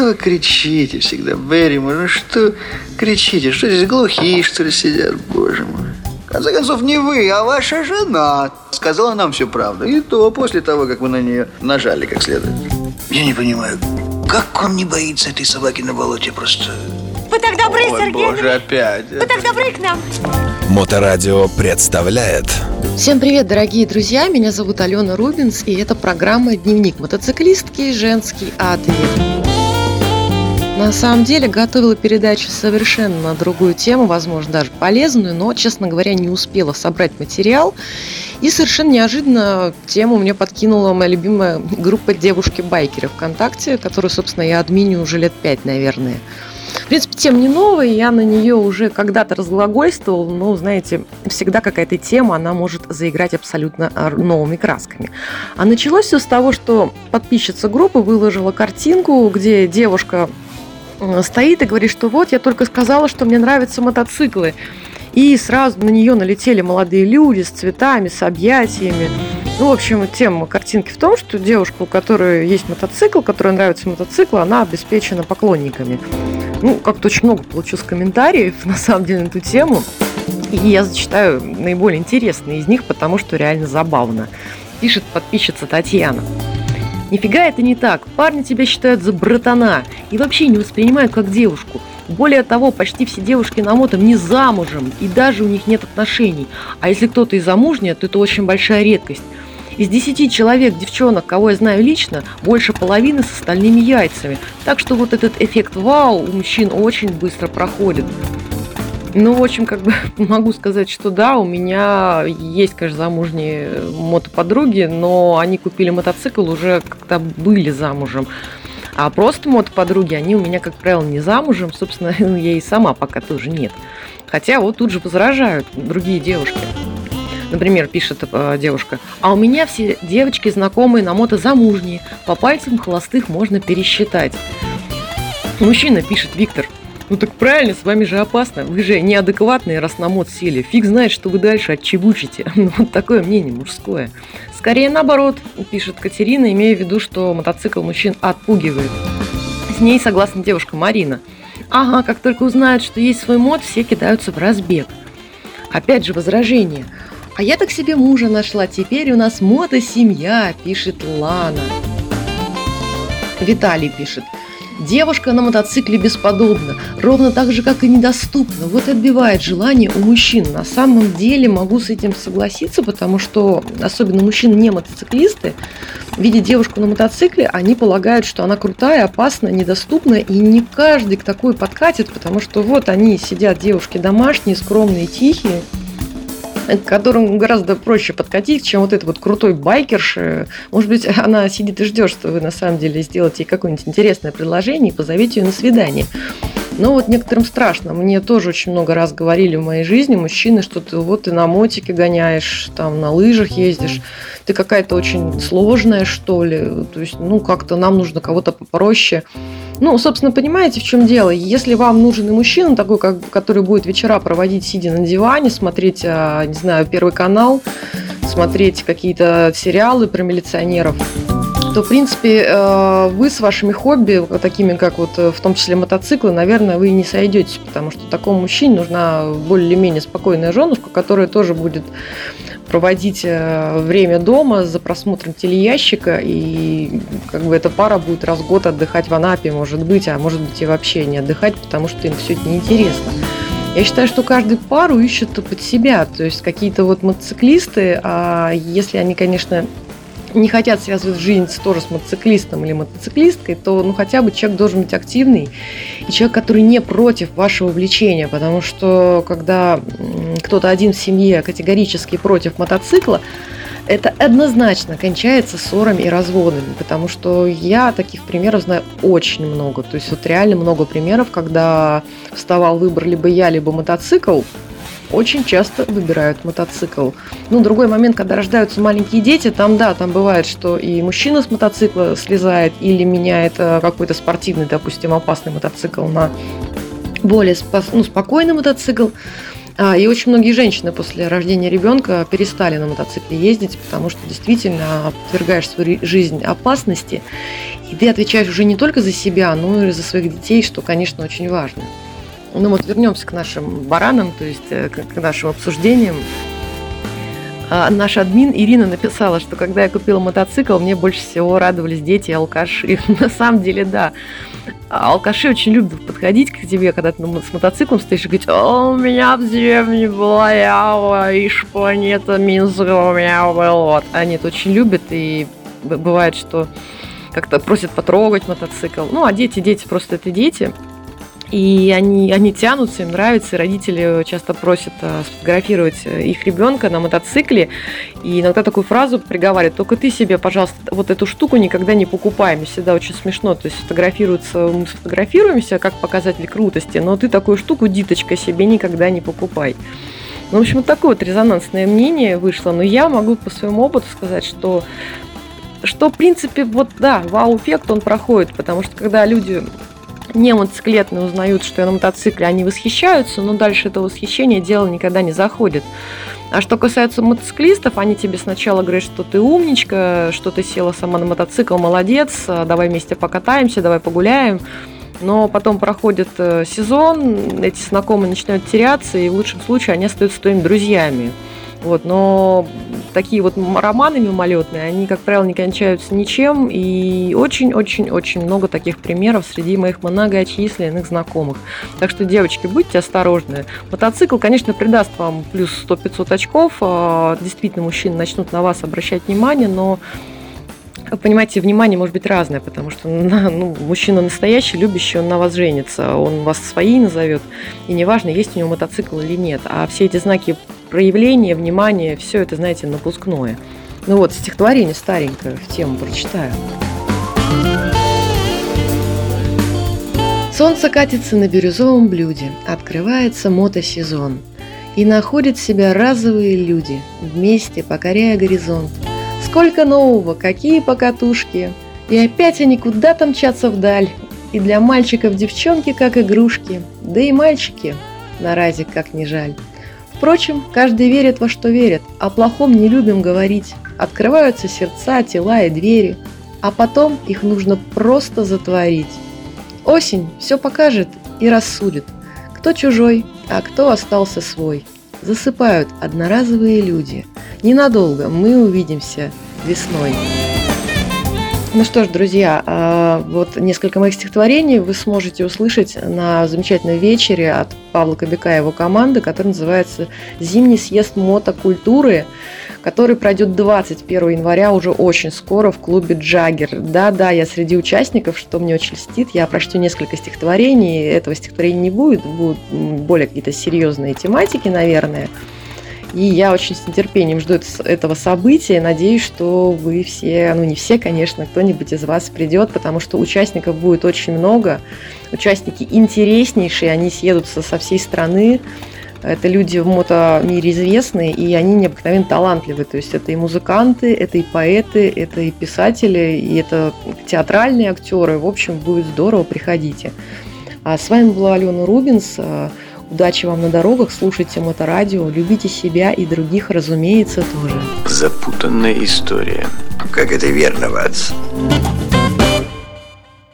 что кричите всегда, Берримор? Ну что кричите? Что здесь глухие, что ли, сидят? Боже мой. В конце концов, не вы, а ваша жена сказала нам всю правду. И то после того, как вы на нее нажали как следует. Я не понимаю, как он не боится этой собаки на болоте просто... Вы так добры, Ой, Сергей. боже, опять. Вы так добры к нам. Моторадио представляет Всем привет, дорогие друзья! Меня зовут Алена Рубинс, и это программа «Дневник мотоциклистки. Женский ответ». На самом деле готовила передачу совершенно на другую тему, возможно, даже полезную, но, честно говоря, не успела собрать материал. И совершенно неожиданно тему мне подкинула моя любимая группа девушки-байкеры ВКонтакте, которую, собственно, я админю уже лет пять, наверное. В принципе, тема не новая, я на нее уже когда-то разглагольствовал, но, знаете, всегда какая-то тема, она может заиграть абсолютно новыми красками. А началось все с того, что подписчица группы выложила картинку, где девушка стоит и говорит, что вот, я только сказала, что мне нравятся мотоциклы. И сразу на нее налетели молодые люди с цветами, с объятиями. Ну, в общем, тема картинки в том, что девушка, у которой есть мотоцикл, которой нравится мотоцикл, она обеспечена поклонниками. Ну, как-то очень много получилось комментариев, на самом деле, на эту тему. И я зачитаю наиболее интересные из них, потому что реально забавно. Пишет подписчица Татьяна. Нифига это не так. Парни тебя считают за братана и вообще не воспринимают как девушку. Более того, почти все девушки на мото не замужем, и даже у них нет отношений. А если кто-то и замужняя, то это очень большая редкость. Из 10 человек, девчонок, кого я знаю лично, больше половины с остальными яйцами. Так что вот этот эффект вау у мужчин очень быстро проходит. Ну, в общем, как бы могу сказать, что да, у меня есть, конечно, замужние мотоподруги, но они купили мотоцикл уже когда были замужем. А просто мотоподруги, они у меня, как правило, не замужем. Собственно, я и сама пока тоже нет. Хотя вот тут же возражают другие девушки. Например, пишет э, девушка, а у меня все девочки знакомые на мото замужние, по пальцам холостых можно пересчитать. Мужчина пишет, Виктор, ну так правильно, с вами же опасно. Вы же неадекватные, раз на мод сели. Фиг знает, что вы дальше отчебучите. Ну, вот такое мнение мужское. Скорее наоборот, пишет Катерина, имея в виду, что мотоцикл мужчин отпугивает. С ней согласна девушка Марина. Ага, как только узнают, что есть свой мод, все кидаются в разбег. Опять же возражение. А я так себе мужа нашла, теперь у нас мото-семья, пишет Лана. Виталий пишет. Девушка на мотоцикле бесподобна, ровно так же, как и недоступна. Вот и отбивает желание у мужчин. На самом деле могу с этим согласиться, потому что, особенно мужчины не мотоциклисты, видя девушку на мотоцикле, они полагают, что она крутая, опасная, недоступна, и не каждый к такой подкатит, потому что вот они сидят, девушки домашние, скромные, тихие, к которым гораздо проще подкатить, чем вот этот вот крутой байкерш. Может быть, она сидит и ждет, что вы на самом деле сделаете ей какое-нибудь интересное предложение и позовете ее на свидание. Но вот некоторым страшно. Мне тоже очень много раз говорили в моей жизни мужчины, что ты вот ты на мотике гоняешь, там на лыжах ездишь, ты какая-то очень сложная, что ли. То есть, ну, как-то нам нужно кого-то попроще. Ну, собственно, понимаете, в чем дело? Если вам нужен и мужчина такой, как, который будет вечера проводить, сидя на диване, смотреть, а, не знаю, Первый канал, смотреть какие-то сериалы про милиционеров, то, в принципе, э, вы с вашими хобби, такими как вот э, в том числе мотоциклы, наверное, вы не сойдетесь, потому что такому мужчине нужна более-менее спокойная женушка, которая тоже будет проводить э, время дома за просмотром телеящика, и как бы эта пара будет раз в год отдыхать в Анапе, может быть, а может быть и вообще не отдыхать, потому что им все это неинтересно. Я считаю, что каждый пару ищет под себя, то есть какие-то вот мотоциклисты, а если они, конечно, не хотят связывать жизнь тоже с мотоциклистом или мотоциклисткой, то ну хотя бы человек должен быть активный и человек, который не против вашего увлечения, потому что когда кто-то один в семье категорически против мотоцикла, это однозначно кончается ссорами и разводами, потому что я таких примеров знаю очень много. То есть вот реально много примеров, когда вставал выбор либо я, либо мотоцикл, очень часто выбирают мотоцикл. Ну, другой момент, когда рождаются маленькие дети, там, да, там бывает, что и мужчина с мотоцикла слезает или меняет э, какой-то спортивный, допустим, опасный мотоцикл на более ну, спокойный мотоцикл. А, и очень многие женщины после рождения ребенка перестали на мотоцикле ездить, потому что действительно подвергаешь свою жизнь опасности, и ты отвечаешь уже не только за себя, но и за своих детей, что, конечно, очень важно. Ну вот вернемся к нашим баранам, то есть э, к, нашим обсуждениям. А, наш админ Ирина написала, что когда я купила мотоцикл, мне больше всего радовались дети и алкаши. На самом деле, да. А алкаши очень любят подходить к тебе, когда ты с мотоциклом стоишь и говорить, о, у меня в деревне была ява, и шпанета Минска у меня был. Вот. Они это очень любят, и бывает, что как-то просят потрогать мотоцикл. Ну, а дети, дети просто это дети. И они, они тянутся, им нравится, родители часто просят э, сфотографировать э, их ребенка на мотоцикле. И иногда такую фразу приговаривают, только ты себе, пожалуйста, вот эту штуку никогда не покупай. Мне всегда очень смешно. То есть фотографируются, мы сфотографируемся как показатель крутости, но ты такую штуку, диточка, себе никогда не покупай. Ну, в общем, вот такое вот резонансное мнение вышло. Но я могу по своему опыту сказать, что что, в принципе, вот, да, вау-эффект он проходит, потому что когда люди не мотоциклетные узнают, что я на мотоцикле, они восхищаются, но дальше это восхищение дело никогда не заходит. А что касается мотоциклистов, они тебе сначала говорят, что ты умничка, что ты села сама на мотоцикл, молодец, давай вместе покатаемся, давай погуляем. Но потом проходит э, сезон, эти знакомые начинают теряться, и в лучшем случае они остаются твоими друзьями. Вот, но такие вот романы мимолетные, они, как правило, не кончаются ничем, и очень-очень-очень много таких примеров среди моих многочисленных знакомых. Так что, девочки, будьте осторожны. Мотоцикл, конечно, придаст вам плюс 100-500 очков, а, действительно, мужчины начнут на вас обращать внимание, но понимаете, внимание может быть разное, потому что ну, мужчина настоящий, любящий, он на вас женится, он вас свои назовет, и неважно, есть у него мотоцикл или нет. А все эти знаки проявления, внимания, все это, знаете, напускное. Ну вот, стихотворение старенькое в тему прочитаю. Солнце катится на бирюзовом блюде, открывается мотосезон. И находят себя разовые люди, вместе покоряя горизонт. Сколько нового, какие покатушки! И опять они куда-то мчатся вдаль. И для мальчиков девчонки как игрушки, да и мальчики, на разик как не жаль. Впрочем, каждый верит во что верит, о плохом не любим говорить. Открываются сердца, тела и двери, а потом их нужно просто затворить. Осень все покажет и рассудит, кто чужой, а кто остался свой. Засыпают одноразовые люди. Ненадолго мы увидимся весной. Ну что ж, друзья, а, вот несколько моих стихотворений вы сможете услышать на замечательном вечере от Павла Кобяка и его команды, который называется «Зимний съезд мотокультуры», который пройдет 21 января уже очень скоро в клубе «Джаггер». Да-да, я среди участников, что мне очень льстит. Я прочту несколько стихотворений. Этого стихотворения не будет, будут более какие-то серьезные тематики, наверное. И я очень с нетерпением жду этого события. Надеюсь, что вы все, ну не все, конечно, кто-нибудь из вас придет, потому что участников будет очень много. Участники интереснейшие, они съедутся со всей страны. Это люди в мотомире известные, и они необыкновенно талантливые. То есть это и музыканты, это и поэты, это и писатели, и это театральные актеры. В общем, будет здорово, приходите. А с вами была Алена Рубинс. Удачи вам на дорогах, слушайте моторадио, любите себя и других, разумеется, тоже. Запутанная история. Как это верно, Ватс?